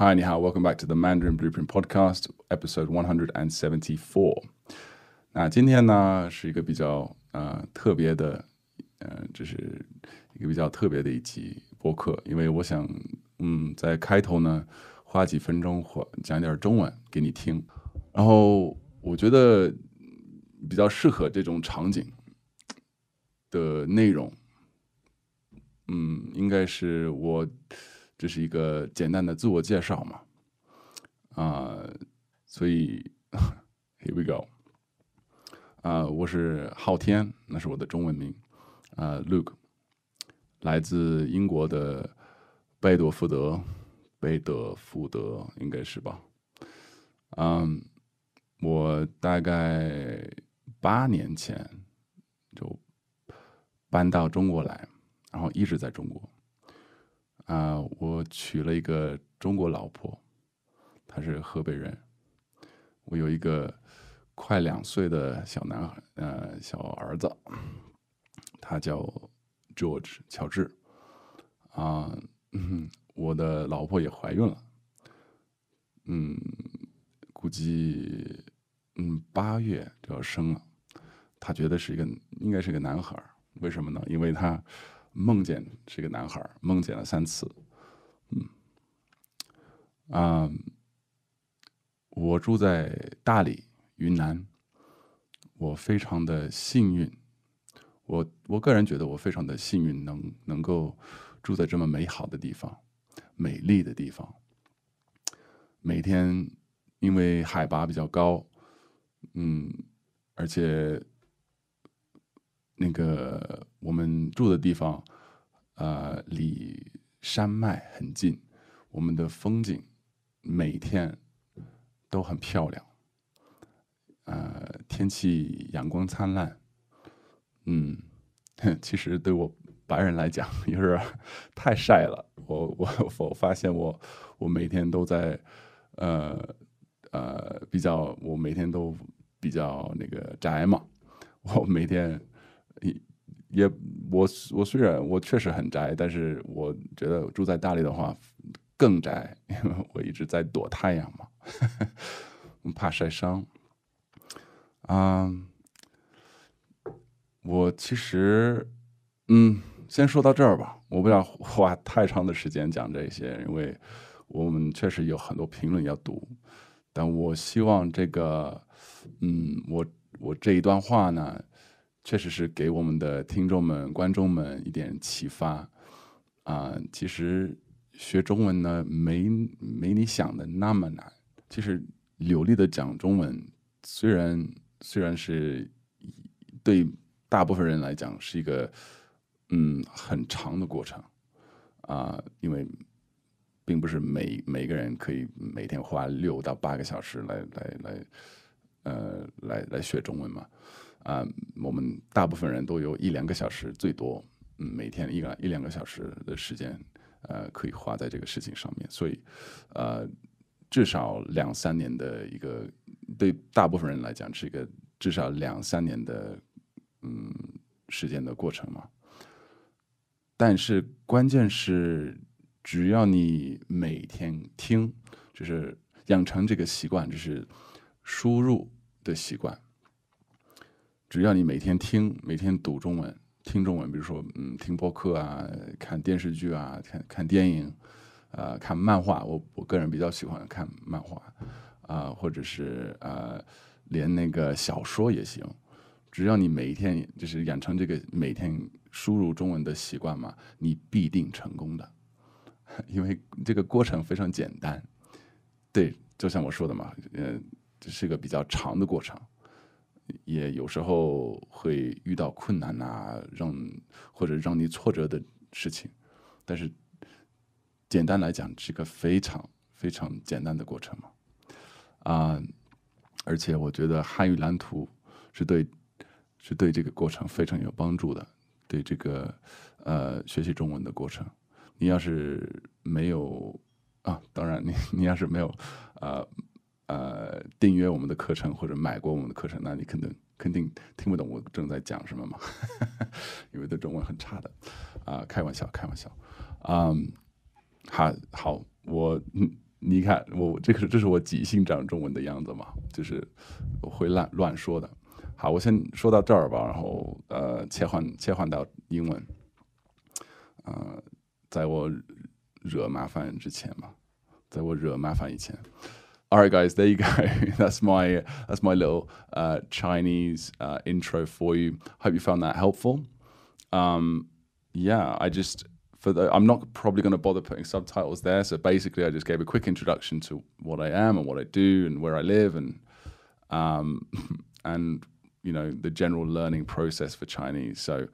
Hi，你好，Welcome back to the Mandarin Blueprint Podcast Episode 174。那今天呢，是一个比较呃特别的，呃，这是一个比较特别的一期播客，因为我想嗯在开头呢，花几分钟或讲点中文给你听，然后我觉得比较适合这种场景。的内容。嗯，应该是我。这是一个简单的自我介绍嘛，啊，所以 here we go，啊，我是昊天，那是我的中文名，啊，Luke，来自英国的贝多福德，贝德福德应该是吧，嗯，我大概八年前就搬到中国来，然后一直在中国。啊，我娶了一个中国老婆，她是河北人。我有一个快两岁的小男孩，呃，小儿子，他叫 George 乔治。啊，我的老婆也怀孕了，嗯，估计嗯八月就要生了。他觉得是一个应该是个男孩，为什么呢？因为他。梦见是个男孩，梦见了三次。嗯，啊，我住在大理，云南。我非常的幸运，我我个人觉得我非常的幸运，能能够住在这么美好的地方，美丽的地方。每天因为海拔比较高，嗯，而且。那个我们住的地方，呃，离山脉很近，我们的风景每天都很漂亮，呃，天气阳光灿烂，嗯，其实对我白人来讲有点太晒了，我我我发现我我每天都在，呃呃，比较我每天都比较那个宅嘛，我每天。也也，我我虽然我确实很宅，但是我觉得住在大理的话更宅，因为我一直在躲太阳嘛，怕晒伤。啊，我其实，嗯，先说到这儿吧，我不想花太长的时间讲这些，因为我们确实有很多评论要读，但我希望这个，嗯，我我这一段话呢。确实是给我们的听众们、观众们一点启发啊！其实学中文呢，没没你想的那么难。其实流利的讲中文，虽然虽然是对大部分人来讲是一个嗯很长的过程啊，因为并不是每每个人可以每天花六到八个小时来来来呃来来学中文嘛。啊，我们大部分人都有一两个小时，最多，嗯，每天一个一两个小时的时间，呃，可以花在这个事情上面。所以，呃，至少两三年的一个，对大部分人来讲是一个至少两三年的，嗯，时间的过程嘛。但是关键是，只要你每天听，就是养成这个习惯，就是输入的习惯。只要你每天听，每天读中文，听中文，比如说，嗯，听播客啊，看电视剧啊，看看电影，啊，看漫画，我我个人比较喜欢看漫画，啊，或者是啊，连那个小说也行。只要你每一天就是养成这个每天输入中文的习惯嘛，你必定成功的，因为这个过程非常简单。对，就像我说的嘛，呃，这是个比较长的过程。也有时候会遇到困难呐，让或者让你挫折的事情，但是简单来讲是个非常非常简单的过程嘛，啊，而且我觉得汉语蓝图是对是对这个过程非常有帮助的，对这个呃学习中文的过程，你要是没有啊，当然你你要是没有啊。呃，订阅我们的课程或者买过我们的课程，那你肯定肯定听不懂我正在讲什么嘛，因为对中文很差的，啊，开玩笑，开玩笑，嗯，好，好，我你看我这个这是我即兴讲中文的样子嘛，就是会乱乱说的。好，我先说到这儿吧，然后呃切换切换到英文。呃，在我惹麻烦之前嘛，在我惹麻烦以前。All right, guys, there you go. that's my that's my little uh, Chinese uh, intro for you. Hope you found that helpful. Um, yeah, I just for the I'm not probably going to bother putting subtitles there. So basically, I just gave a quick introduction to what I am and what I do and where I live and um, and you know the general learning process for Chinese. So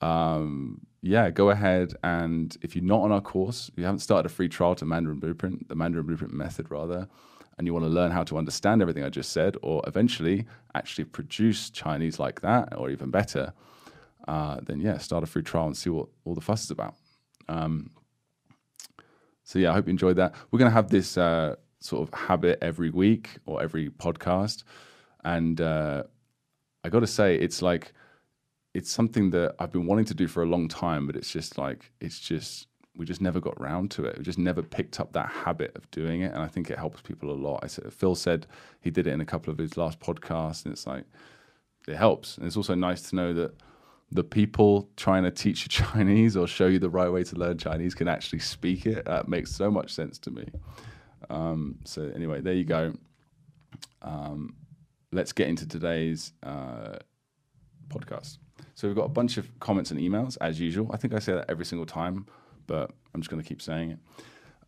um, yeah, go ahead and if you're not on our course, you haven't started a free trial to Mandarin Blueprint, the Mandarin Blueprint method rather and you want to learn how to understand everything I just said, or eventually actually produce Chinese like that, or even better, uh, then yeah, start a free trial and see what all the fuss is about. Um, so yeah, I hope you enjoyed that. We're going to have this uh, sort of habit every week or every podcast, and uh, I got to say, it's like it's something that I've been wanting to do for a long time, but it's just like it's just we just never got round to it. We just never picked up that habit of doing it, and I think it helps people a lot. I said, Phil said he did it in a couple of his last podcasts, and it's like it helps. And it's also nice to know that the people trying to teach you Chinese or show you the right way to learn Chinese can actually speak it. That makes so much sense to me. Um, so anyway, there you go. Um, let's get into today's uh, podcast. So we've got a bunch of comments and emails as usual. I think I say that every single time but I'm just going to keep saying it.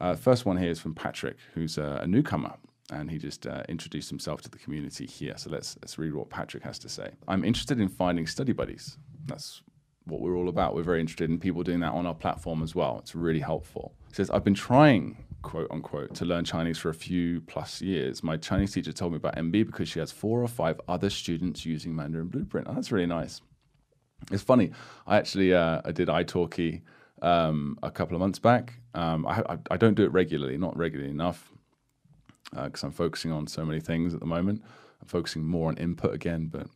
Uh, first one here is from Patrick, who's a, a newcomer, and he just uh, introduced himself to the community here. So let's let's read what Patrick has to say. I'm interested in finding study buddies. That's what we're all about. We're very interested in people doing that on our platform as well. It's really helpful. He says, I've been trying, quote unquote, to learn Chinese for a few plus years. My Chinese teacher told me about MB because she has four or five other students using Mandarin Blueprint. Oh, that's really nice. It's funny. I actually uh, I did italki um, a couple of months back. Um, I, I, don't do it regularly, not regularly enough, because uh, I'm focusing on so many things at the moment. I'm focusing more on input again. But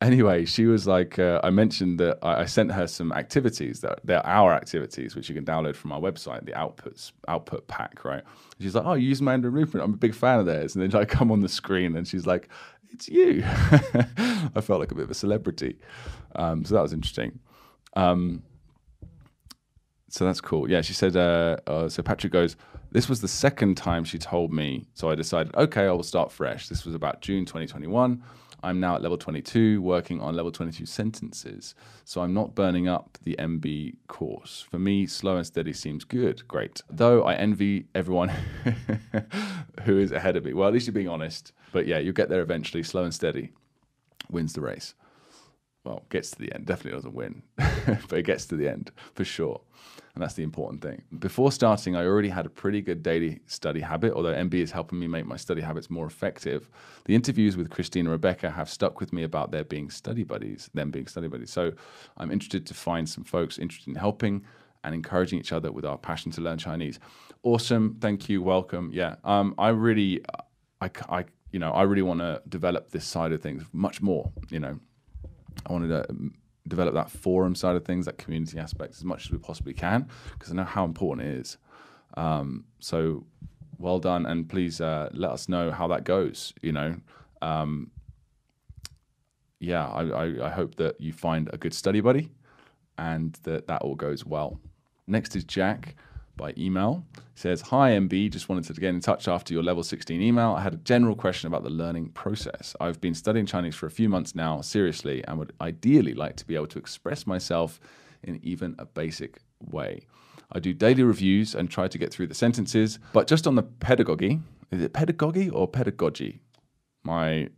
anyway, she was like, uh, I mentioned that I, I, sent her some activities that they're our activities, which you can download from our website, the outputs output pack, right? She's like, Oh, you use Mandarin Blueprint. I'm a big fan of theirs. And then I come on the screen and she's like, It's you. I felt like a bit of a celebrity. Um, so that was interesting. Um, so that's cool. Yeah, she said. Uh, uh, so Patrick goes. This was the second time she told me. So I decided, okay, I will start fresh. This was about June 2021. I'm now at level 22, working on level 22 sentences. So I'm not burning up the MB course. For me, slow and steady seems good. Great. Though I envy everyone who is ahead of me. Well, at least you're being honest. But yeah, you'll get there eventually. Slow and steady wins the race. Well, gets to the end. Definitely doesn't win, but it gets to the end for sure. And that's the important thing. Before starting, I already had a pretty good daily study habit, although MB is helping me make my study habits more effective. The interviews with Christine and Rebecca have stuck with me about their being study buddies, them being study buddies. So I'm interested to find some folks interested in helping and encouraging each other with our passion to learn Chinese. Awesome. Thank you. Welcome. Yeah. Um, I really, I, I, you know, I really want to develop this side of things much more, you know, I wanted to develop that forum side of things, that community aspect, as much as we possibly can, because I know how important it is. Um, so, well done, and please uh, let us know how that goes. You know, um, yeah, I, I, I hope that you find a good study buddy, and that that all goes well. Next is Jack by email. He says, Hi, MB, just wanted to get in touch after your level 16 email. I had a general question about the learning process. I've been studying Chinese for a few months now, seriously, and would ideally like to be able to express myself in even a basic way. I do daily reviews and try to get through the sentences, but just on the pedagogy, is it pedagogy or pedagogy? My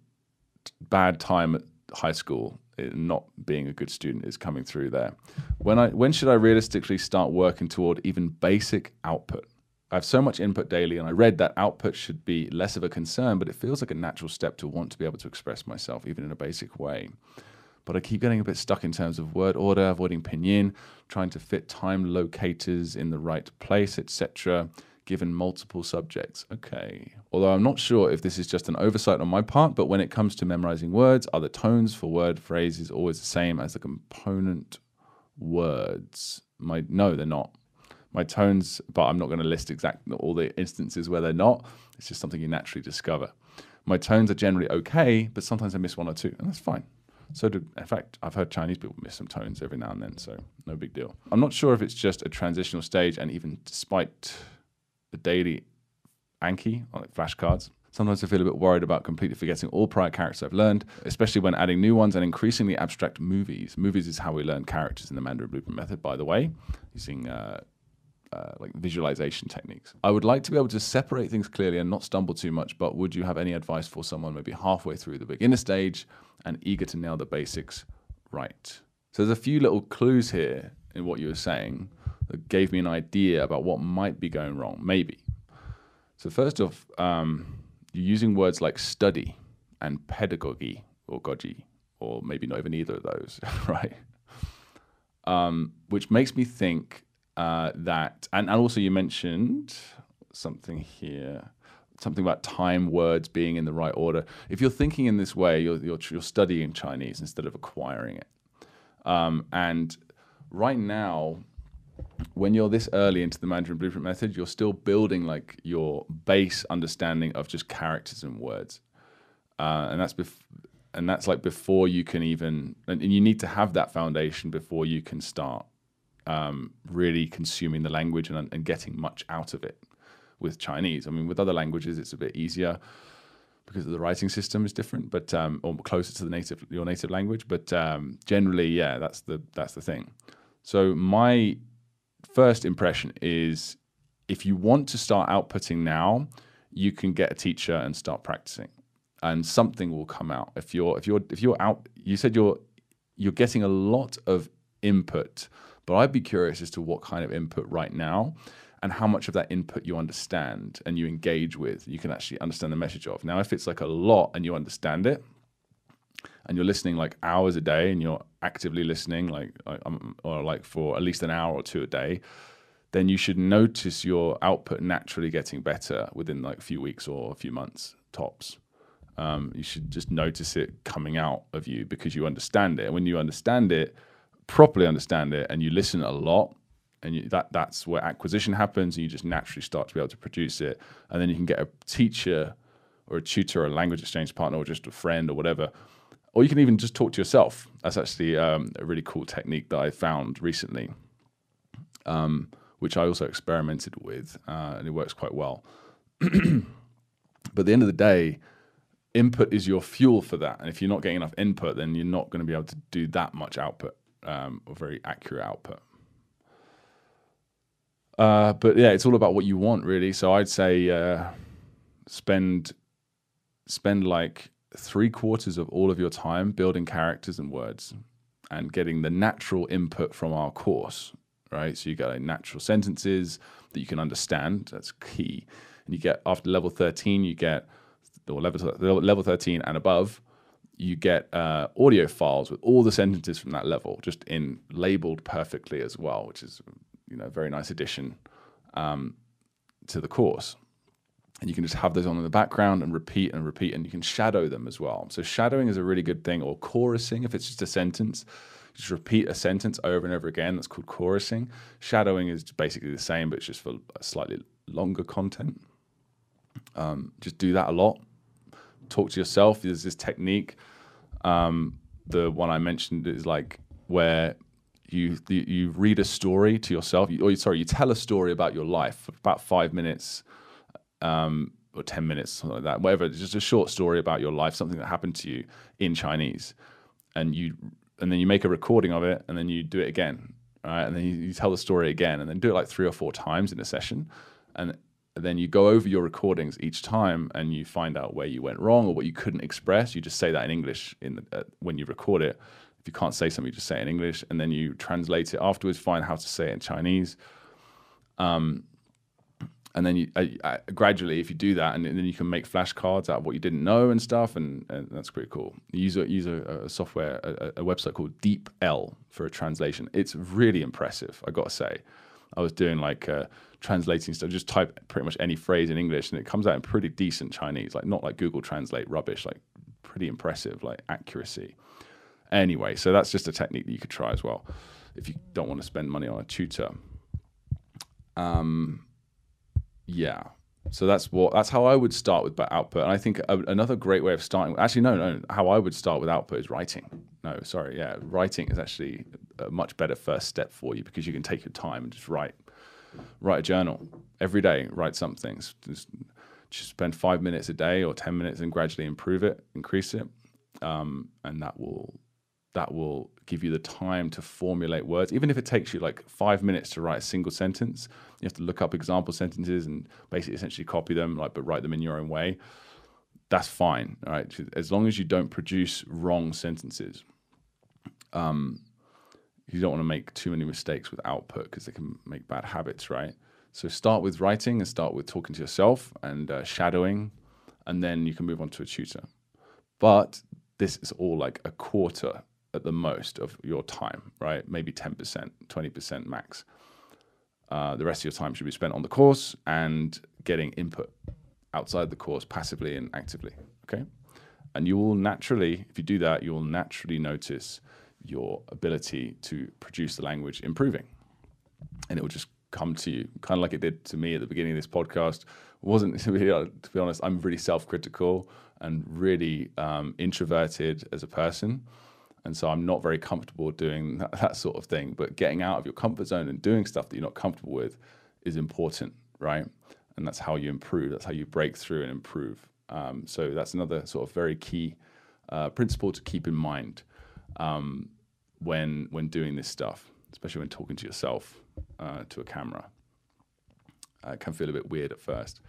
bad time at high school not being a good student is coming through there. When I when should I realistically start working toward even basic output? I have so much input daily, and I read that output should be less of a concern, but it feels like a natural step to want to be able to express myself, even in a basic way. But I keep getting a bit stuck in terms of word order, avoiding pinyin, trying to fit time locators in the right place, etc given multiple subjects. Okay. Although I'm not sure if this is just an oversight on my part, but when it comes to memorizing words, are the tones for word phrases always the same as the component words? My no, they're not. My tones, but I'm not going to list exact all the instances where they're not. It's just something you naturally discover. My tones are generally okay, but sometimes I miss one or two, and that's fine. So, do, in fact, I've heard Chinese people miss some tones every now and then, so no big deal. I'm not sure if it's just a transitional stage, and even despite the daily Anki, like flashcards, sometimes I feel a bit worried about completely forgetting all prior characters I've learned, especially when adding new ones and increasingly abstract movies. Movies is how we learn characters in the Mandarin Blueprint method, by the way, using uh, uh, like visualization techniques. I would like to be able to separate things clearly and not stumble too much, but would you have any advice for someone maybe halfway through the beginner stage and eager to nail the basics right? So there's a few little clues here in what you were saying that gave me an idea about what might be going wrong, maybe. So first off, um, you're using words like study and pedagogy or goji, or maybe not even either of those, right? Um, which makes me think uh, that, and, and also you mentioned something here, something about time words being in the right order. If you're thinking in this way, you're, you're, you're studying Chinese instead of acquiring it. Um, and right now, when you're this early into the Mandarin Blueprint method, you're still building like your base understanding of just characters and words, uh, and that's bef- and that's like before you can even and, and, you need to have that foundation before you can start um, really consuming the language and, and getting much out of it with Chinese. I mean, with other languages, it's a bit easier because the writing system is different, but um, or closer to the native your native language. But um, generally, yeah, that's the that's the thing. So my first impression is if you want to start outputting now, you can get a teacher and start practicing, and something will come out. If you're if you're if you're out, you said you're you're getting a lot of input, but I'd be curious as to what kind of input right now and how much of that input you understand and you engage with, you can actually understand the message of. Now, if it's like a lot and you understand it, and you're listening like hours a day and you're actively listening like um, or like for at least an hour or two a day then you should notice your output naturally getting better within like a few weeks or a few months tops. Um, you should just notice it coming out of you because you understand it. When you understand it properly understand it and you listen a lot and you, that that's where acquisition happens and you just naturally start to be able to produce it and then you can get a teacher or a tutor or a language exchange partner or just a friend or whatever or you can even just talk to yourself. That's actually um, a really cool technique that I found recently, um, which I also experimented with, uh, and it works quite well. but at the end of the day, input is your fuel for that. And if you're not getting enough input, then you're not going to be able to do that much output um, or very accurate output. Uh, but yeah, it's all about what you want, really. So I'd say uh, spend spend like three quarters of all of your time building characters and words and getting the natural input from our course, right? So you get natural sentences that you can understand. That's key. And you get after level 13, you get or level level 13 and above, you get uh, audio files with all the sentences from that level, just in labeled perfectly as well, which is you know a very nice addition um, to the course and you can just have those on in the background and repeat and repeat and you can shadow them as well. So shadowing is a really good thing or chorusing if it's just a sentence. Just repeat a sentence over and over again that's called chorusing. Shadowing is basically the same but it's just for slightly longer content. Um, just do that a lot. Talk to yourself. There's this technique um, the one i mentioned is like where you you read a story to yourself. Or sorry you tell a story about your life for about five minutes um, or 10 minutes, something like that, whatever, just a short story about your life, something that happened to you in Chinese. And you and then you make a recording of it and then you do it again. Right. And then you, you tell the story again and then do it like three or four times in a session. And then you go over your recordings each time and you find out where you went wrong or what you couldn't express. You just say that in English in the, uh, when you record it. If you can't say something, you just say it in English, and then you translate it afterwards. Find how to say it in Chinese. Um, and then you uh, uh, gradually, if you do that, and, and, then you can make flashcards out of what you didn't know and stuff, and, and that's pretty cool. Use a use a, a software, a, a, website called DeepL for a translation. It's really impressive, I gotta say. I was doing like uh, translating stuff, just type pretty much any phrase in English, and it comes out in pretty decent Chinese, like not like Google Translate rubbish, like pretty impressive, like accuracy. Anyway, so that's just a technique that you could try as well if you don't want to spend money on a tutor. Um, yeah. So that's what that's how I would start with output. And I think a, another great way of starting, actually, no, no, how I would start with output is writing. No, sorry, yeah, writing is actually a much better first step for you because you can take your time and just write, write a journal every day, write something. Just, just spend five minutes a day or ten minutes and gradually improve it, increase it, um, and that will that will give you the time to formulate words. Even if it takes you like five minutes to write a single sentence, you have to look up example sentences and basically essentially copy them, like but write them in your own way. That's fine, right? As long as you don't produce wrong sentences. Um, you don't want to make too many mistakes with output because they can make bad habits, right? So start with writing and start with talking to yourself and uh, shadowing, and then you can move on to a tutor. But this is all like a quarter at the most of your time, right? Maybe 10%, 20% max. Uh, the rest of your time should be spent on the course and getting input outside the course passively and actively. Okay. And you will naturally, if you do that, you will naturally notice your ability to produce the language improving. And it will just come to you, kind of like it did to me at the beginning of this podcast. It wasn't to be, to be honest, I'm really self critical and really um, introverted as a person. And so I'm not very comfortable doing that, that, sort of thing. But getting out of your comfort zone and doing stuff that you're not comfortable with is important, right? And that's how you improve. That's how you break through and improve. Um, so that's another sort of very key uh, principle to keep in mind um, when when doing this stuff, especially when talking to yourself uh, to a camera. Uh, it can feel a bit weird at first,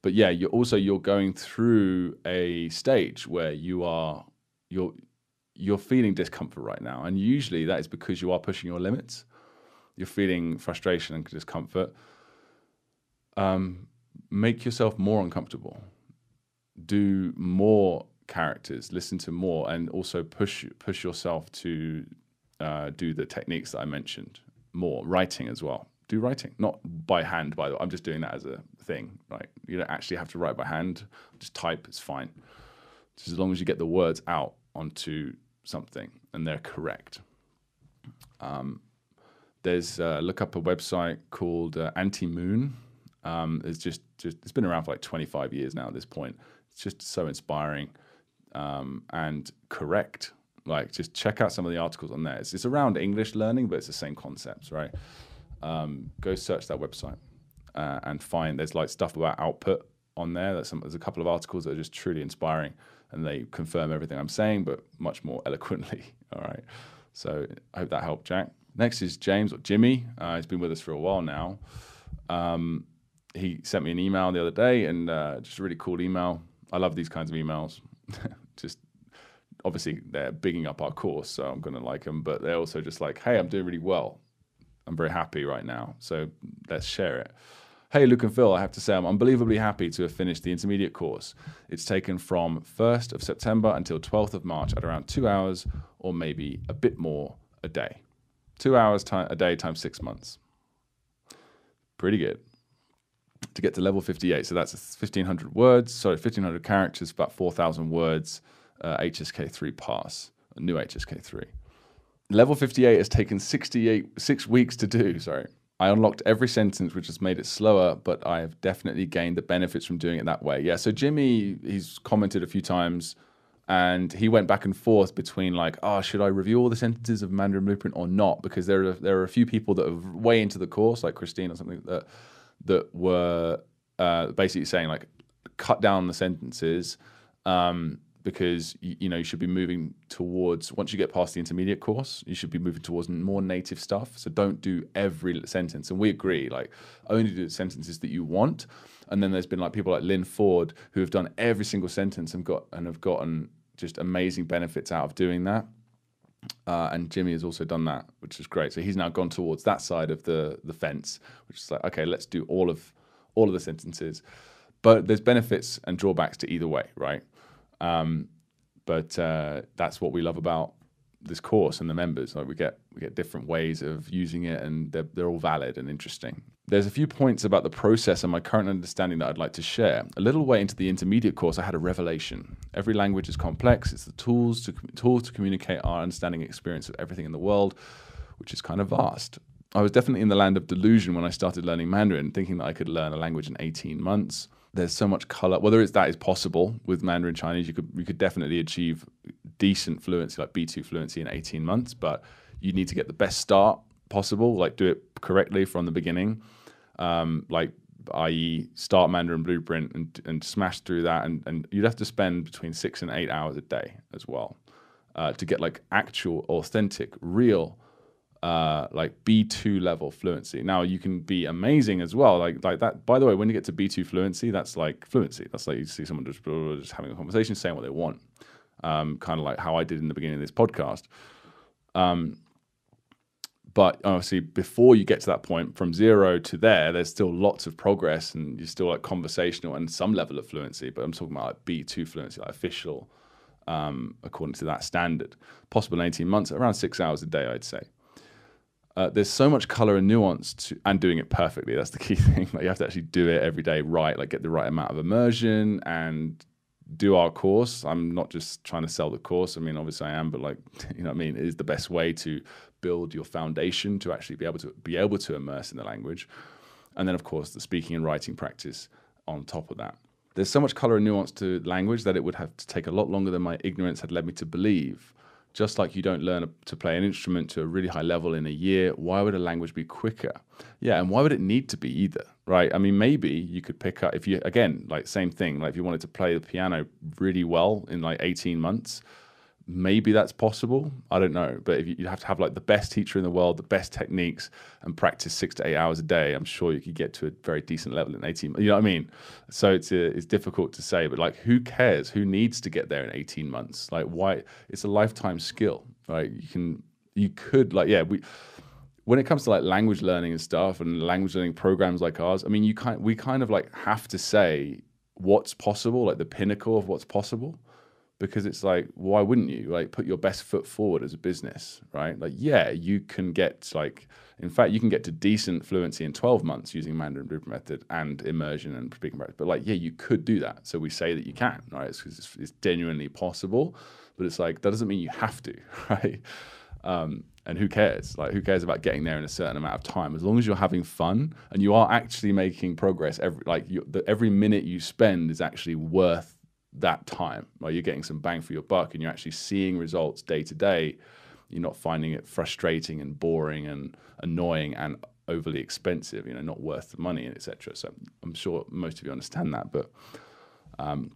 but yeah, you're also you're going through a stage where you are you're you're feeling discomfort right now. And usually that is because you are pushing your limits. You're feeling frustration and discomfort. Um, make yourself more uncomfortable. Do more characters, listen to more, and also push push yourself to uh, do the techniques that I mentioned more. Writing as well. Do writing, not by hand. By the way, I'm just doing that as a thing. Right? You don't actually have to write by hand. Just type. It's fine. Just as long as you get the words out onto something and they're correct. Um, there's uh, look up a website called uh, Antimoon. Um, it's just, just it's been around for like 25 years now. At this point, it's just so inspiring um, and correct. Like, just check out some of the articles on there. It's, it's around English learning, but it's the same concepts, right? Um, go search that website uh, and find there's like stuff about output on there. There's, some, there's a couple of articles that are just truly inspiring and they confirm everything I'm saying, but much more eloquently. All right. So I hope that helped, Jack. Next is James or Jimmy. Uh, he's been with us for a while now. Um, he sent me an email the other day, and uh, just a really cool email. I love these kinds of emails. just obviously they're bigging up our course, so I'm going to like them. But they're also just like, hey, I'm doing really well. I'm very happy right now, so let's share it. Hey, Luke and Phil, I have to say I'm unbelievably happy to have finished the intermediate course. It's taken from 1st of September until 12th of March at around two hours or maybe a bit more a day. Two hours a day times six months. Pretty good. To get to level 58, so that's 1,500 words, sorry, 1,500 characters, about 4,000 words, uh, HSK3 pass, a new HSK3. Level 58 has taken 68, six weeks to do, sorry. I unlocked every sentence, which has made it slower, but I have definitely gained the benefits from doing it that way. Yeah. So Jimmy, he's commented a few times, and he went back and forth between like, oh, should I review all the sentences of Mandarin Blueprint or not? Because there are there are a few people that are way into the course, like Christine or something that that were uh, basically saying like, cut down the sentences. Um, because you, you, know you should be moving towards once you get past the intermediate course you should be moving towards more native stuff so don't do every sentence and we agree like only do the sentences that you want and then there's been like people like lynn ford who have done every single sentence and got and have gotten just amazing benefits out of doing that uh, and Jimmy has also done that, which is great. So he's now gone towards that side of the the fence, which is like, okay, let's do all of all of the sentences. But there's benefits and drawbacks to either way, right? Um, but uh, that's what we love about this course and the members. Like we get we get different ways of using it, and they're they're all valid and interesting. There's a few points about the process and my current understanding that I'd like to share. A little way into the intermediate course, I had a revelation. Every language is complex. It's the tools to tools to communicate our understanding experience of everything in the world, which is kind of vast. I was definitely in the land of delusion when I started learning Mandarin, thinking that I could learn a language in 18 months. There's so much color. Whether it's that is possible with Mandarin Chinese, you could you could definitely achieve decent fluency, like B2 fluency in 18 months, but you need to get the best start possible, like do it correctly from the beginning. Um, like i.e., start Mandarin Blueprint and, and smash through that. And, and you'd have to spend between six and eight hours a day as well uh, to get like actual, authentic, real, uh, like B2 level fluency. Now you can be amazing as well. Like like that. By the way, when you get to B2 fluency, that's like fluency. That's like you see someone just, just having a conversation, saying what they want. Um, kind of like how I did in the beginning of this podcast. Um, but obviously, before you get to that point, from zero to there, there's still lots of progress, and you're still like conversational and some level of fluency. But I'm talking about like B2 fluency, like official, um, according to that standard. Possible in 18 months, around six hours a day, I'd say. Uh, there's so much color and nuance to, and doing it perfectly. That's the key thing. Like you have to actually do it every day right, like get the right amount of immersion and do our course. I'm not just trying to sell the course. I mean, obviously I am, but like, you know what I mean? It is the best way to build your foundation to actually be able to be able to immerse in the language. And then of course the speaking and writing practice on top of that. There's so much color and nuance to language that it would have to take a lot longer than my ignorance had led me to believe. Just like you don't learn to play an instrument to a really high level in a year, why would a language be quicker? Yeah, and why would it need to be either? Right? I mean, maybe you could pick up if you again, like same thing, like if you wanted to play the piano really well in like 18 months, maybe that's possible. I don't know, but if you, would have to have like the best teacher in the world, the best techniques, and practice six to eight hours a day, I'm sure you could get to a very decent level in 18. You know what I mean? So it's a, uh, it's difficult to say, but like, who cares? Who needs to get there in 18 months? Like, why? It's a lifetime skill, right? You can, you could like, yeah, we. When it comes to like language learning and stuff, and language learning programs like ours, I mean, you kind we kind of like have to say what's possible, like the pinnacle of what's possible because it's like why wouldn't you? Like put your best foot forward as a business right? Like yeah you can get like in fact you can get to decent fluency in 12 months using mandarin blueprint method and immersion and speaking practice. But like yeah you could do that. So we say that you can right? It's, it's, it's genuinely possible but it's like that doesn't mean you have to right? Um, and who cares? Like who cares about getting there in a certain amount of time? As long as you're having fun and you are actually making progress every like you, the, every minute you spend is actually worth that time. Where you're getting some bang for your buck and you're actually seeing results day to day. You're not finding it frustrating and boring and annoying and overly expensive you know not worth the money etc so i'm sure most of you understand that but um,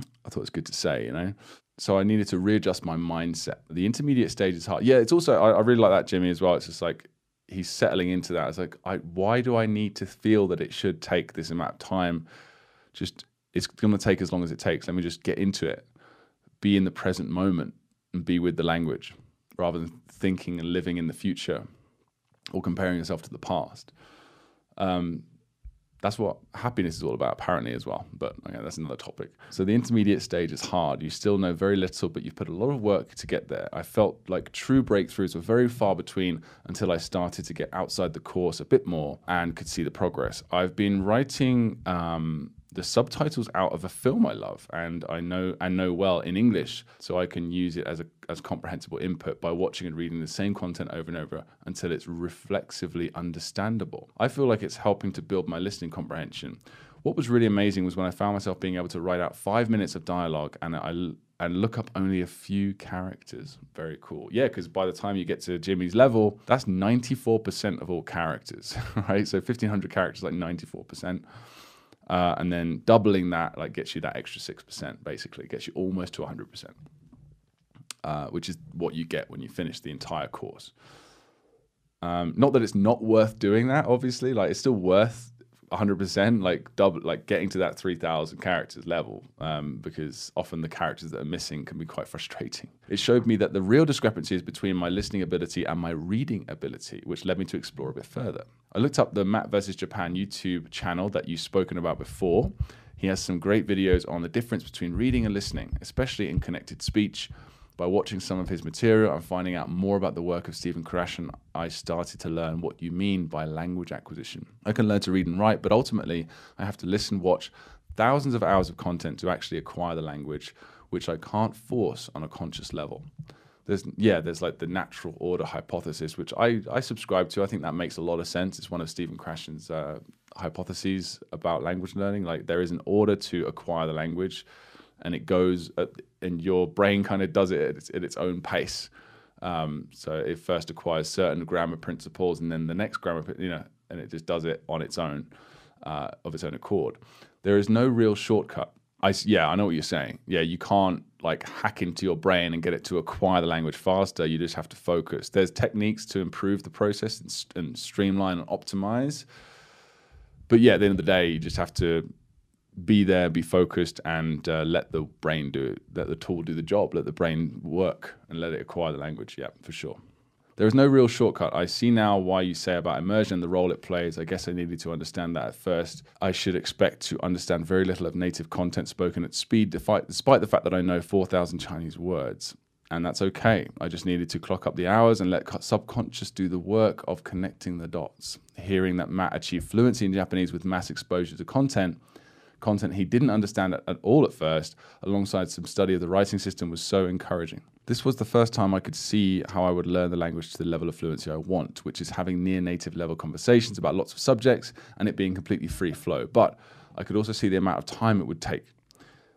i thought it was good to say you know? So i needed to readjust my mindset. The intermediate stage is hard. Yeah it's also i, I really like that jimmy as well. It's just like he's settling into that. It's like I, why do i need to feel that it should take this amount of time? Just it's going to take as long as it takes. Let me just get into it, be in the present moment, and be with the language rather than thinking and living in the future or comparing yourself to the past. Um, that's what happiness is all about, apparently, as well. But okay, that's another topic. So, the intermediate stage is hard. You still know very little, but you've put a lot of work to get there. I felt like true breakthroughs were very far between until I started to get outside the course a bit more and could see the progress. I've been writing um, the subtitles out of a film I love and I know and know well in English, so I can use it as a as comprehensible input by watching and reading the same content over and over until it's reflexively understandable. I feel like it's helping to build my listening comprehension. What was really amazing was when I found myself being able to write out five minutes of dialogue and I and look up only a few characters. Very cool. Yeah, because by the time you get to Jimmy's level, that's 94% of all characters, right? So 1500 characters, like 94%. Uh, and then doubling that like gets you that extra 6% basically. It gets you almost to 100% uh, which is what you get when you finish the entire course. Um, not that it's not worth doing that obviously. Like it's still worth 100% like double like getting to that 3000 characters level um, because often the characters that are missing can be quite frustrating. It showed me that the real discrepancy is between my listening ability and my reading ability which led me to explore a bit further. I looked up the matt versus japan youtube channel that you've spoken about before. He has some great videos on the difference between reading and listening especially in connected speech by watching some of his material and finding out more about the work of Stephen Krashen, I started to learn what you mean by language acquisition. I can learn to read and write, but ultimately I have to listen, watch thousands of hours of content to actually acquire the language, which I can't force on a conscious level. there's yeah, there's like the natural order hypothesis, which I I subscribe to. I think that makes a lot of sense. It's one of Stephen Krashen's uh, hypotheses about language learning. Like there is an order to acquire the language, and it goes, at, and your brain kind of does it at its, at its own pace. Um, so it first acquires certain grammar principles, and then the next grammar, you know, and it just does it on its own, uh, of its own accord. There is no real shortcut. I yeah, I know what you're saying. Yeah, you can't like hack into your brain and get it to acquire the language faster. You just have to focus. There's techniques to improve the process and, and streamline and optimize. But yeah, at the end of the day, you just have to be there, be focused, and uh, let the brain do it. Let the tool do the job. Let the brain work and let it acquire the language. Yeah, for sure. There is no real shortcut. I see now why you say about immersion, the role it plays. I guess I needed to understand that at first. I should expect to understand very little of native content spoken at speed, despite, despite the fact that I know 4,000 Chinese words. And that's okay. I just needed to clock up the hours and let subconscious do the work of connecting the dots. Hearing that Matt achieved fluency in Japanese with mass exposure to content content he didn't understand at, all at first, alongside some study of the writing system, was so encouraging. This was the first time I could see how I would learn the language to the level of fluency I want, which is having near native level conversations about lots of subjects and it being completely free flow. But I could also see the amount of time it would take.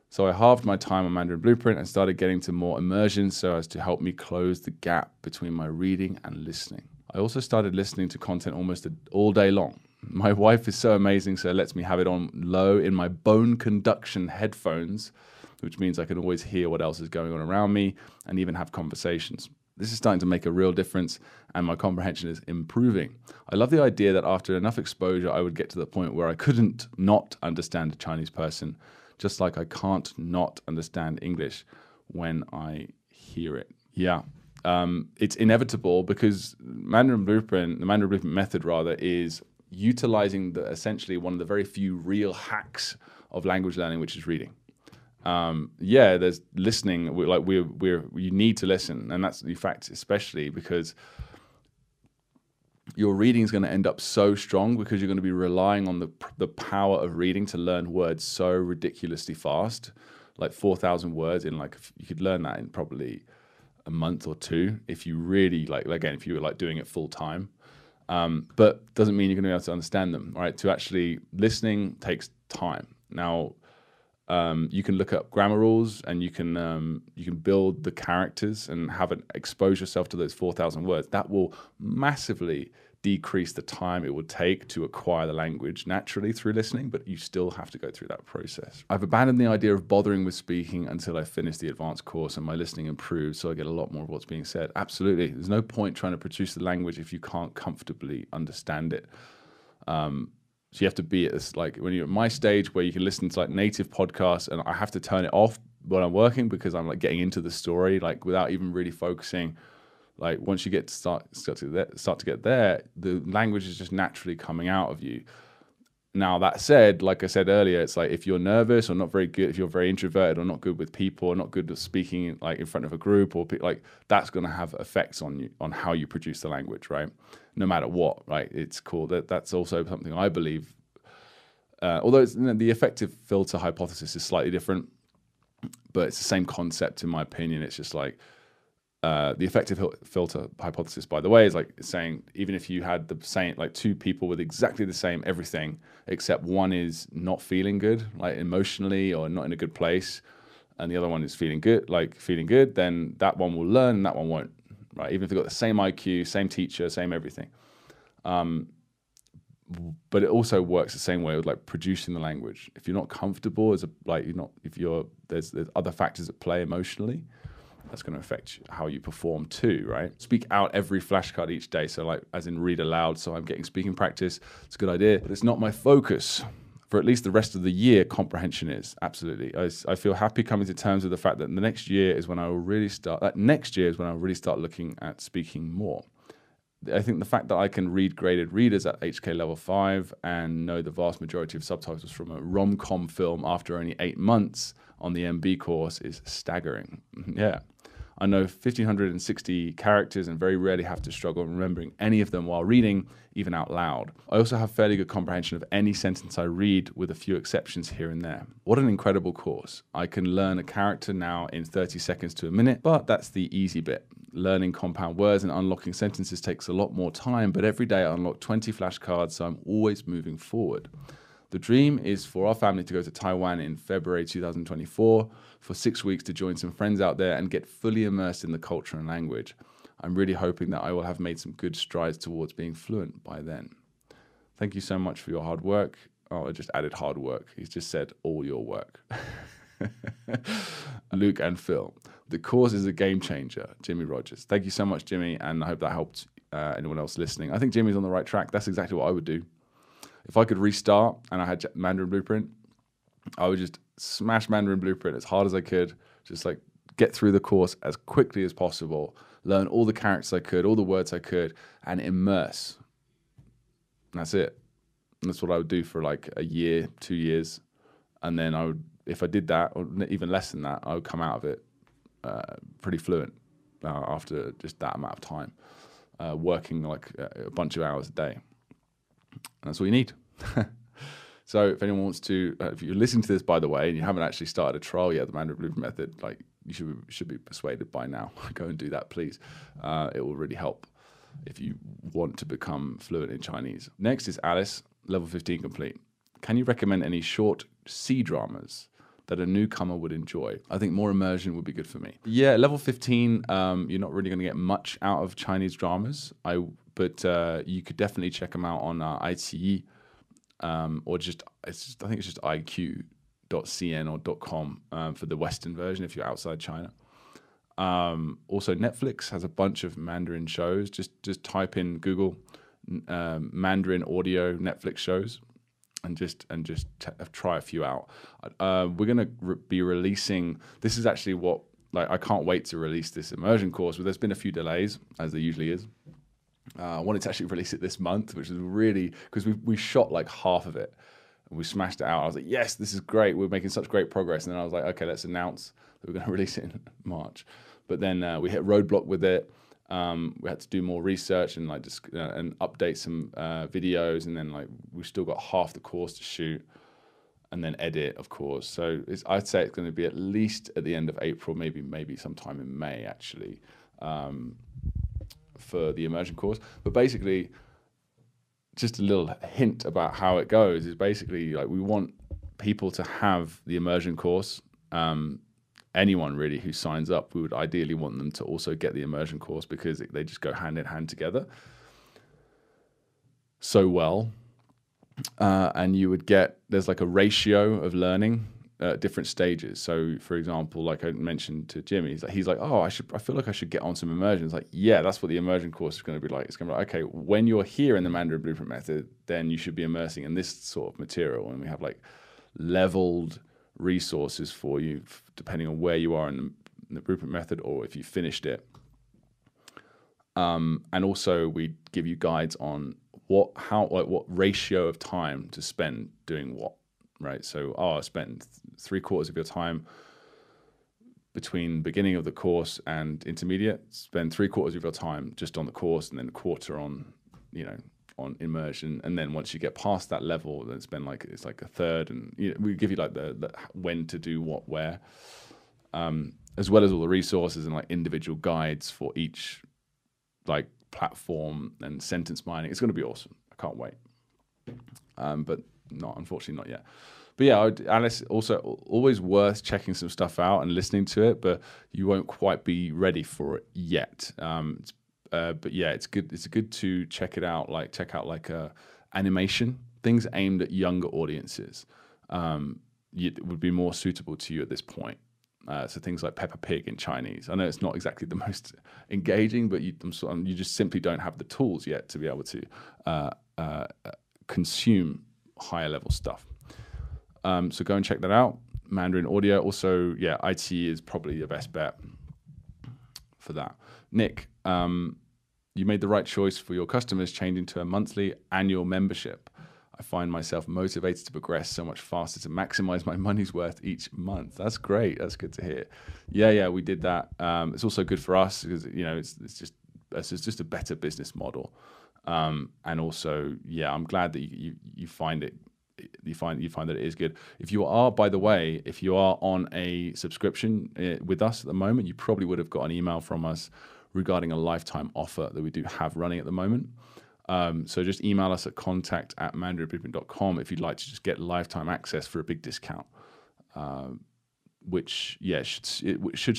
So I halved my time on Mandarin Blueprint and started getting to more immersion so as to help me close the gap between my reading and listening. I also started listening to content almost all day long. My wife is so amazing, so lets me have it on low in my bone conduction headphones, which means I can always hear what else is going on around me and even have conversations. This is starting to make a real difference, and my comprehension is improving. I love the idea that after enough exposure, I would get to the point where I couldn't not understand a Chinese person, just like I can't not understand English when I hear it. Yeah, um, it's inevitable because Mandarin Blueprint, the Mandarin Blueprint method rather, is utilizing the, essentially one of the very few real hacks of language learning, which is reading. Um, yeah, there's listening. We're, like we're we're you need to listen, and that's the fact, especially because your reading is going to end up so strong because you're going to be relying on the the power of reading to learn words so ridiculously fast, like four thousand words in like you could learn that in probably a month or two if you really like again if you were like doing it full time um, but doesn't mean you're going to be able to understand them. Right? To actually listening takes time. Now, um, you can look up grammar rules and you can um, you can build the characters and have it expose yourself to those four thousand words. That will massively decrease the time it would take to acquire the language naturally through listening, but you still have to go through that process. I've abandoned the idea of bothering with speaking until I finish the advanced course and my listening improves so I get a lot more of what's being said. Absolutely. There's no point trying to produce the language if you can't comfortably understand it. Um, so you have to be at this like when you're at my stage where you can listen to like native podcasts and I have to turn it off when I'm working because I'm like getting into the story like without even really focusing like once you get to start start to, get, start to get there, the language is just naturally coming out of you. Now that said, like I said earlier, it's like if you're nervous or not very good, if you're very introverted or not good with people or not good at speaking like in front of a group or like that's going to have effects on you on how you produce the language, right? No matter what, right? It's cool that that's also something I believe. Uh, although you know, the affective filter hypothesis is slightly different, but it's the same concept in my opinion. It's just like uh, the affective filter hypothesis, by the way, is like saying even if you had the same, like two people with exactly the same everything, except one is not feeling good, like emotionally or not in a good place, and the other one is feeling good, like feeling good, then that one will learn and that one won't, right? Even if they've got the same IQ, same teacher, same everything. Um, but it also works the same way with like producing the language. If you're not comfortable as a like you're not if you're there's there's other factors at play emotionally that's going to affect how you perform too, right? Speak out every flashcard each day. So, like, as in read aloud. So, I'm getting speaking practice. It's a good idea, but it's not my focus. For at least the rest of the year, comprehension is absolutely. I, I feel happy coming to terms with the fact that the next year is when I will really start. That next year is when I'll really start looking at speaking more. I think the fact that I can read graded readers at HSK level five and know the vast majority of subtitles from a rom com film after only eight months on the MB course is staggering. yeah. I know 1,560 characters and very rarely have to struggle remembering any of them while reading, even out loud. I also have fairly good comprehension of any sentence I read, with a few exceptions here and there. What an incredible course. I can learn a character now in 30 seconds to a minute, but that's the easy bit. learning compound words and unlocking sentences takes a lot more time, but every day I unlock 20 flashcards, so I'm always moving forward. The dream is for our family to go to Taiwan in February 2024 for six weeks to join some friends out there and get fully immersed in the culture and language. I'm really hoping that I will have made some good strides towards being fluent by then. Thank you so much for your hard work. Oh, I just added hard work. He's just said all your work. Luke and Phil. The course is a game changer. Jimmy Rogers. Thank you so much, Jimmy, and I hope that helped uh, anyone else listening. I think Jimmy's on the right track. That's exactly what I would do. If I could restart and I had Mandarin Blueprint, I would just smash Mandarin Blueprint as hard as I could, just like get through the course as quickly as possible, learn all the characters I could, all the words I could, and immerse. That's it. That's what I would do for like a year, two years, and then I would, if I did that, or even less than that, I would come out of it uh, pretty fluent uh, after just that amount of time, uh, working like a bunch of hours a day. And that's all you need. so if anyone wants to, uh, if you're listening to this, by the way, and you haven't actually started a trial yet, the Mandarin Blueprint method, like you should should be persuaded by now. Go and do that, please. Uh, it will really help if you want to become fluent in Chinese. Next is Alice, level 15 complete. Can you recommend any short C dramas that a newcomer would enjoy? I think more immersion would be good for me. Yeah, level 15, um, you're not really going to get much out of Chinese dramas. I but uh, you could definitely check them out on uh, iQIYI um, or just, just, I think it's just iq.cn or .com um, for the Western version if you're outside China. Um, also, Netflix has a bunch of Mandarin shows. Just just type in Google um, Mandarin audio Netflix shows, and just and just t- try a few out. Uh, we're gonna re- be releasing. This is actually what like I can't wait to release this immersion course. But there's been a few delays, as there usually is. Uh, I wanted to actually release it this month, which is really because we we shot like half of it and we smashed it out. I was like, yes, this is great. We're making such great progress. And then I was like, okay, let's announce that we're going to release it in March. But then uh, we hit roadblock with it. Um, we had to do more research and like just uh, and update some uh, videos, and then like we've still got half the course to shoot, and then edit, of course. So I'd say it's going to be at least at the end of April, maybe maybe sometime in May actually. Um, for the immersion course. But basically, just a little hint about how it goes is basically like we want people to have the immersion course. Um, anyone really who signs up, we would ideally want them to also get the immersion course because they just go hand in hand together so well. Uh, and you would get there's like a ratio of learning at different stages. So, for example, like I mentioned to Jimmy, he's like, he's like, oh, I should, I feel like I should get on some immersion. It's like, yeah, that's what the immersion course is going to be like. It's going to be like, okay, when you're here in the Mandarin Blueprint method, then you should be immersing in this sort of material, and we have like leveled resources for you depending on where you are in the, in the Blueprint method or if you finished it. Um, and also, we give you guides on what, how, like, what ratio of time to spend doing what right? So, oh, spend three quarters of your time between beginning of the course and intermediate. Spend three quarters of your time just on the course, and then a quarter on, you know, on immersion. And then once you get past that level, then spend like it's like a third, and you know, we give you like the, the when to do what where, um, as well as all the resources and like individual guides for each like platform and sentence mining. It's going to be awesome. I can't wait. Um, but not unfortunately not yet. But yeah, I'd, Alice also always worth checking some stuff out and listening to it, but you won't quite be ready for it yet. Um, uh, but yeah, it's good. It's good to check it out. Like check out like uh, animation things aimed at younger audiences. Um, you, would be more suitable to you at this point. Uh, so things like Peppa Pig in Chinese. I know it's not exactly the most engaging, but you, you just simply don't have the tools yet to be able to uh, uh, consume higher level stuff. Um, so go and check that out. Mandarin Audio. Also, yeah, IT is probably the best bet for that. Nick, um, you made the right choice for your customers changing to a monthly annual membership. I find myself motivated to progress so much faster to maximize my money's worth each month. That's great. That's good to hear. Yeah, yeah, we did that. Um, it's also good for us because you know it's, it's just it's just a better business model. Um, and also, yeah, I'm glad that you, you, you find it you find you find that it is good. If you are, by the way, if you are on a subscription uh, with us at the moment, you probably would have got an email from us regarding a lifetime offer that we do have running at the moment. Um, so just email us at contact at mandarinblueprint.com if you'd like to just get lifetime access for a big discount. Um, which yeah should it should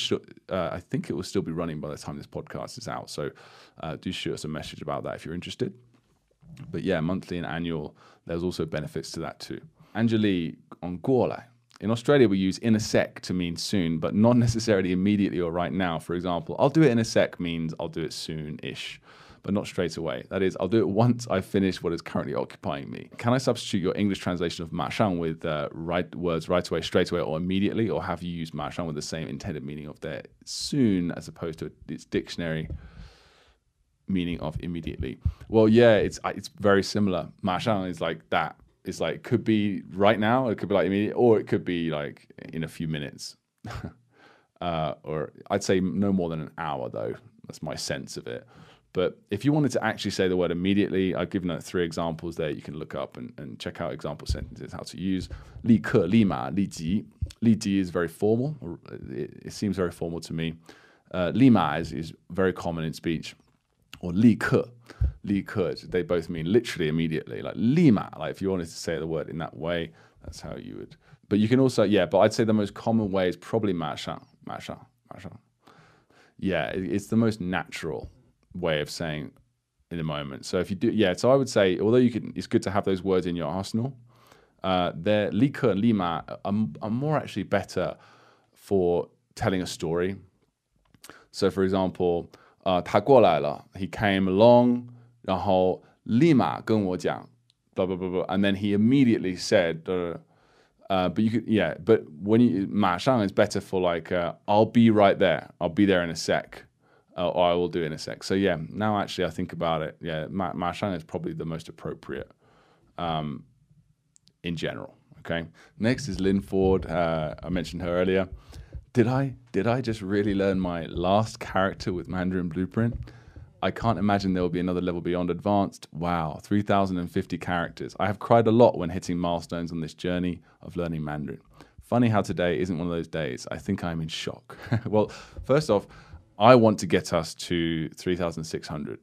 uh, I think it will still be running by the time this podcast is out. So uh, do shoot us a message about that if you're interested. But yeah, monthly and annual. There's also benefits to that too. Angeli on Guolai. In Australia, we use in a sec to mean soon, but not necessarily immediately or right now. For example, I'll do it in a sec means I'll do it soon ish but not straight away. That is, I'll do it once I finish what is currently occupying me. Can I substitute your English translation of ma shang with uh, right words right away, straight away, or immediately, or have you used ma shang with the same intended meaning of there soon as opposed to its dictionary? meaning of immediately well yeah it's it's very similar ma shang is like that it's like could be right now, it could be like immediate, or it could be like in a few minutes. uh, or I'd say no more than an hour though. That's my sense of it. But if you wanted to actually say the word immediately, I've given out three examples there. You can look up and, and check out example sentences, how to use. 立刻,立马,立即.立即 is very formal. It, it, seems very formal to me. Uh, 立马 is, is very common in speech. Or 立刻,立刻, they both mean literally immediately. Like 立马, like if you wanted to say the word in that way, that's how you would. But you can also, yeah, but I'd say the most common way is probably 马上,马上,马上. Yeah, it, it's the most natural way of saying in a moment. So if you do, yeah. So I would say, although you can, it's good to have those words in your arsenal. Uh, they're Lika and Lima are, are more actually better for telling a story. So for example, uh, 他过来了, he came along, 然后立马跟我讲, blah blah blah blah, and then he immediately said, uh, uh, but you could, yeah, but when you, 马上 is better for like, uh, I'll be right there, I'll be there in a sec uh, or I will do in a sec. So yeah, now actually I think about it, yeah, Ma- Marchand is probably the most appropriate um, in general. Okay. Next is Lynn Ford. Uh, I mentioned her earlier. Did I did I just really learn my last character with Mandarin Blueprint? I can't imagine there will be another level beyond advanced. Wow, 3,050 characters. I have cried a lot when hitting milestones on this journey of learning Mandarin. Funny how today isn't one of those days. I think I'm in shock. well, first off, I want to get us to 3,600.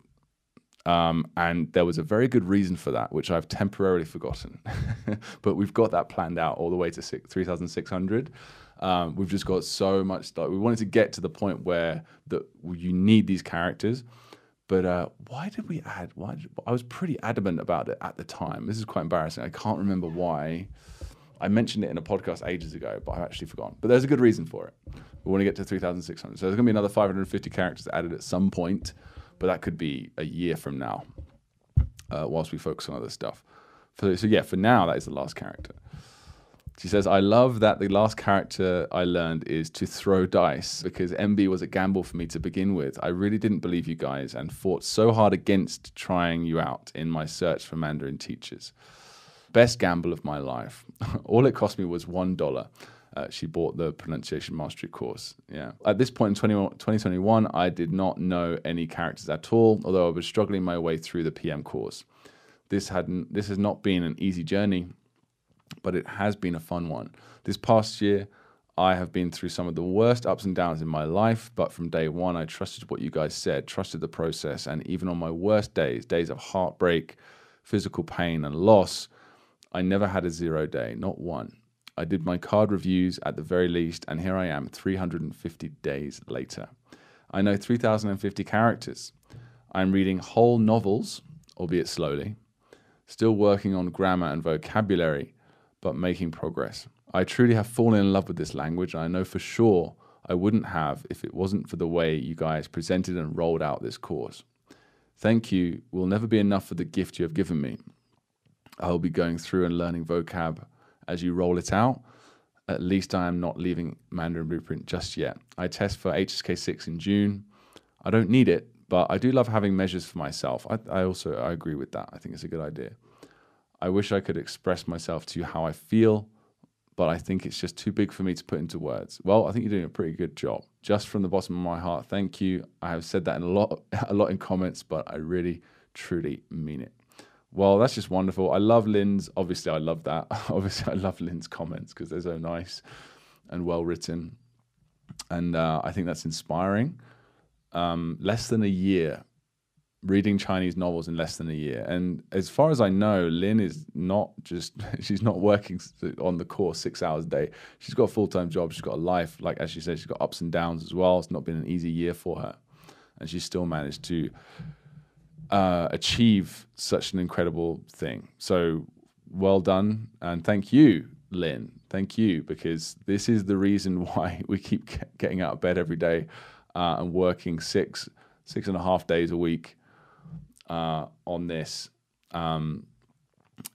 Um, and there was a very good reason for that, which I've temporarily forgotten. but we've got that planned out all the way to 3,600. Um, we've just got so much stuff. We wanted to get to the point where that you need these characters. But uh, why did we add? Why did, I was pretty adamant about it at the time. This is quite embarrassing. I can't remember why. I mentioned it in a podcast ages ago, but I've actually forgotten. But there's a good reason for it. We want to get to 3,600. So there's going to be another 550 characters added at some point, but that could be a year from now, uh, whilst we focus on other stuff. So, so yeah, for now, that is the last character. She says, I love that the last character I learned is to throw dice because MB was a gamble for me to begin with. I really didn't believe you guys and fought so hard against trying you out in my search for Mandarin teachers. Best gamble of my life. All it cost me was $1 uh, she bought the pronunciation mastery course. Yeah. At this point in 20, 2021, I did not know any characters at all, although I was struggling my way through the PM course. This hadn't. This has not been an easy journey, but it has been a fun one. This past year, I have been through some of the worst ups and downs in my life, but from day one, I trusted what you guys said, trusted the process, and even on my worst days, days of heartbreak, physical pain, and loss, I never had a zero day, not one. I did my card reviews at the very least, and here I am 350 days later. I know 3,050 characters. I'm reading whole novels, albeit slowly, still working on grammar and vocabulary, but making progress. I truly have fallen in love with this language, and I know for sure I wouldn't have if it wasn't for the way you guys presented and rolled out this course. Thank you will never be enough for the gift you have given me. I will be going through and learning vocab as you roll it out. At least I am not leaving Mandarin Blueprint just yet. I test for HSK6 in June. I don't need it, but I do love having measures for myself. I, I also I agree with that. I think it's a good idea. I wish I could express myself to you how I feel, but I think it's just too big for me to put into words. Well, I think you're doing a pretty good job. Just from the bottom of my heart, thank you. I have said that in a lot, a lot in comments, but I really, truly mean it. Well, that's just wonderful. I love Lynn's. Obviously, I love that. obviously, I love Lynn's comments because they're so nice and well written, and uh, I think that's inspiring. um, less than a year reading Chinese novels in less than a year. And as far as I know, Lynn is not just, she's not working on the course six hours a day. She's got a full time job. She's got a life. Like, as she said, she's got ups and downs as well. It's not been an easy year for her. And she's still managed to uh, achieve such an incredible thing. So well done. And thank you, Lynn. Thank you, because this is the reason why we keep getting out of bed every day uh, and working six, six and a half days a week uh, on this. Um,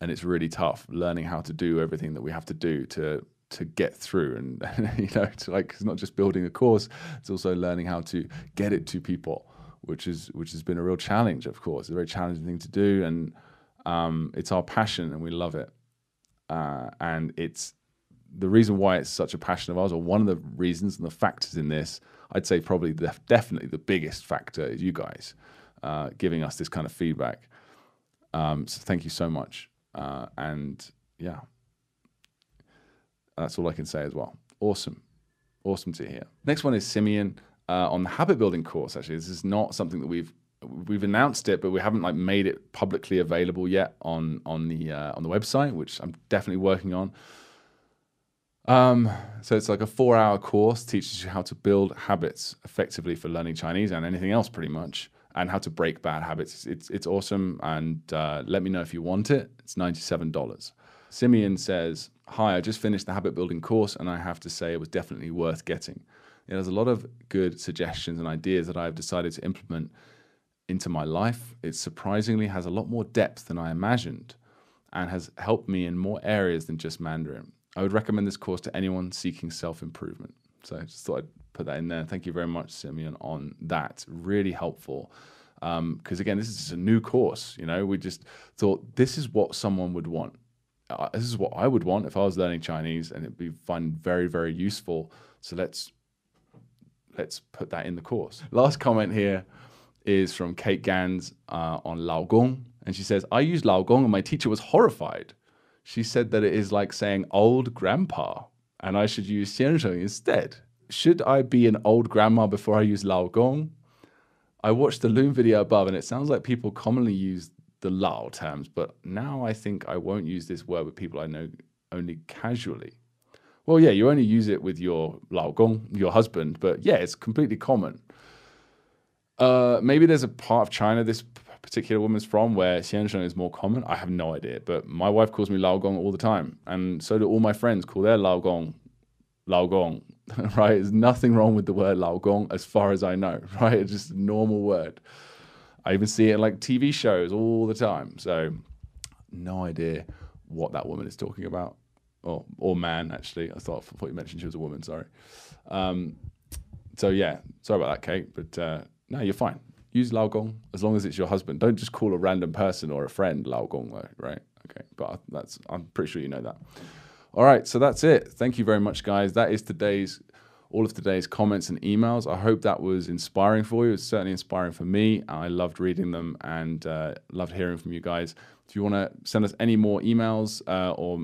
and it's really tough learning how to do everything that we have to do to to get through and you know like it's not just building a course it's also learning how to get it to people which is which has been a real challenge of course it's a very challenging thing to do and um, it's our passion and we love it uh, and it's the reason why it's such a passion of ours or one of the reasons and the factors in this i'd say probably the, definitely the biggest factor is you guys uh, giving us this kind of feedback. Um, so thank you so much. Uh, and yeah, that's all I can say as well. Awesome. Awesome to hear. Next one is Simeon uh, on the habit building course. Actually, this is not something that we've we've announced it, but we haven't like made it publicly available yet on on the uh, on the website, which I'm definitely working on. Um, so it's like a four-hour course teaches you how to build habits effectively for learning Chinese and anything else, pretty much and how to break bad habits. It's it's awesome, and uh, let me know if you want it. It's ninety seven dollars. Simeon says, "Hi, I just finished the habit building course, and I have to say it was definitely worth getting. There's a lot of good suggestions and ideas that I've decided to implement into my life. It surprisingly has a lot more depth than I imagined, and has helped me in more areas than just Mandarin. I would recommend this course to anyone seeking self improvement." So I just thought I'd put that in there. Thank you very much, Simeon, on that. Really helpful. Because um, again, this is a new course. You know, we just thought this is what someone would want. Uh, this is what I would want if I was learning Chinese, and it'd be fun, very, very useful. So let's let's put that in the course. Last comment here is from Kate Gans uh, on Lao Gong, and she says, "I used Lao Gong, and my teacher was horrified. She said that it is like saying old grandpa, and I should use xiansheng instead." should I be an old grandma before I use Lao Gong? I watched the Loom video above, and it sounds like people commonly use the Lao terms, but now I think I won't use this word with people I know only casually. Well, yeah, you only use it with your Lao Gong, your husband, but yeah, it's completely common. Uh, maybe there's a part of China this particular woman's from where Xiansheng is more common. I have no idea, but my wife calls me Lao Gong all the time, and so do all my friends call their Lao Gong Lao Gong right? There's nothing wrong with the word Lao Gong as far as I know, right? It's just a normal word. I even see it in like TV shows all the time. So, no idea what that woman is talking about. Or, or man, actually. I thought, I thought you mentioned she was a woman, sorry. Um, so, yeah, sorry about that, Kate. But uh, no, you're fine. Use Lao Gong as long as it's your husband. Don't just call a random person or a friend Lao Gong, right? Okay, but that's I'm pretty sure you know that. All right, so that's it. Thank you very much, guys. That is today's all of today's comments and emails. I hope that was inspiring for you. It's certainly inspiring for me. I loved reading them and uh, loved hearing from you guys. If you want to send us any more emails uh, or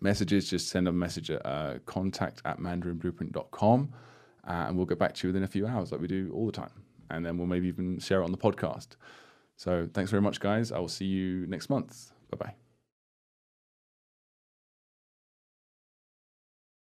messages, just send a message at uh, contact at mandarinblueprint.com uh, and we'll get back to you within a few hours, like we do all the time. And then we'll maybe even share it on the podcast. So thanks very much, guys. I will see you next month. Bye bye.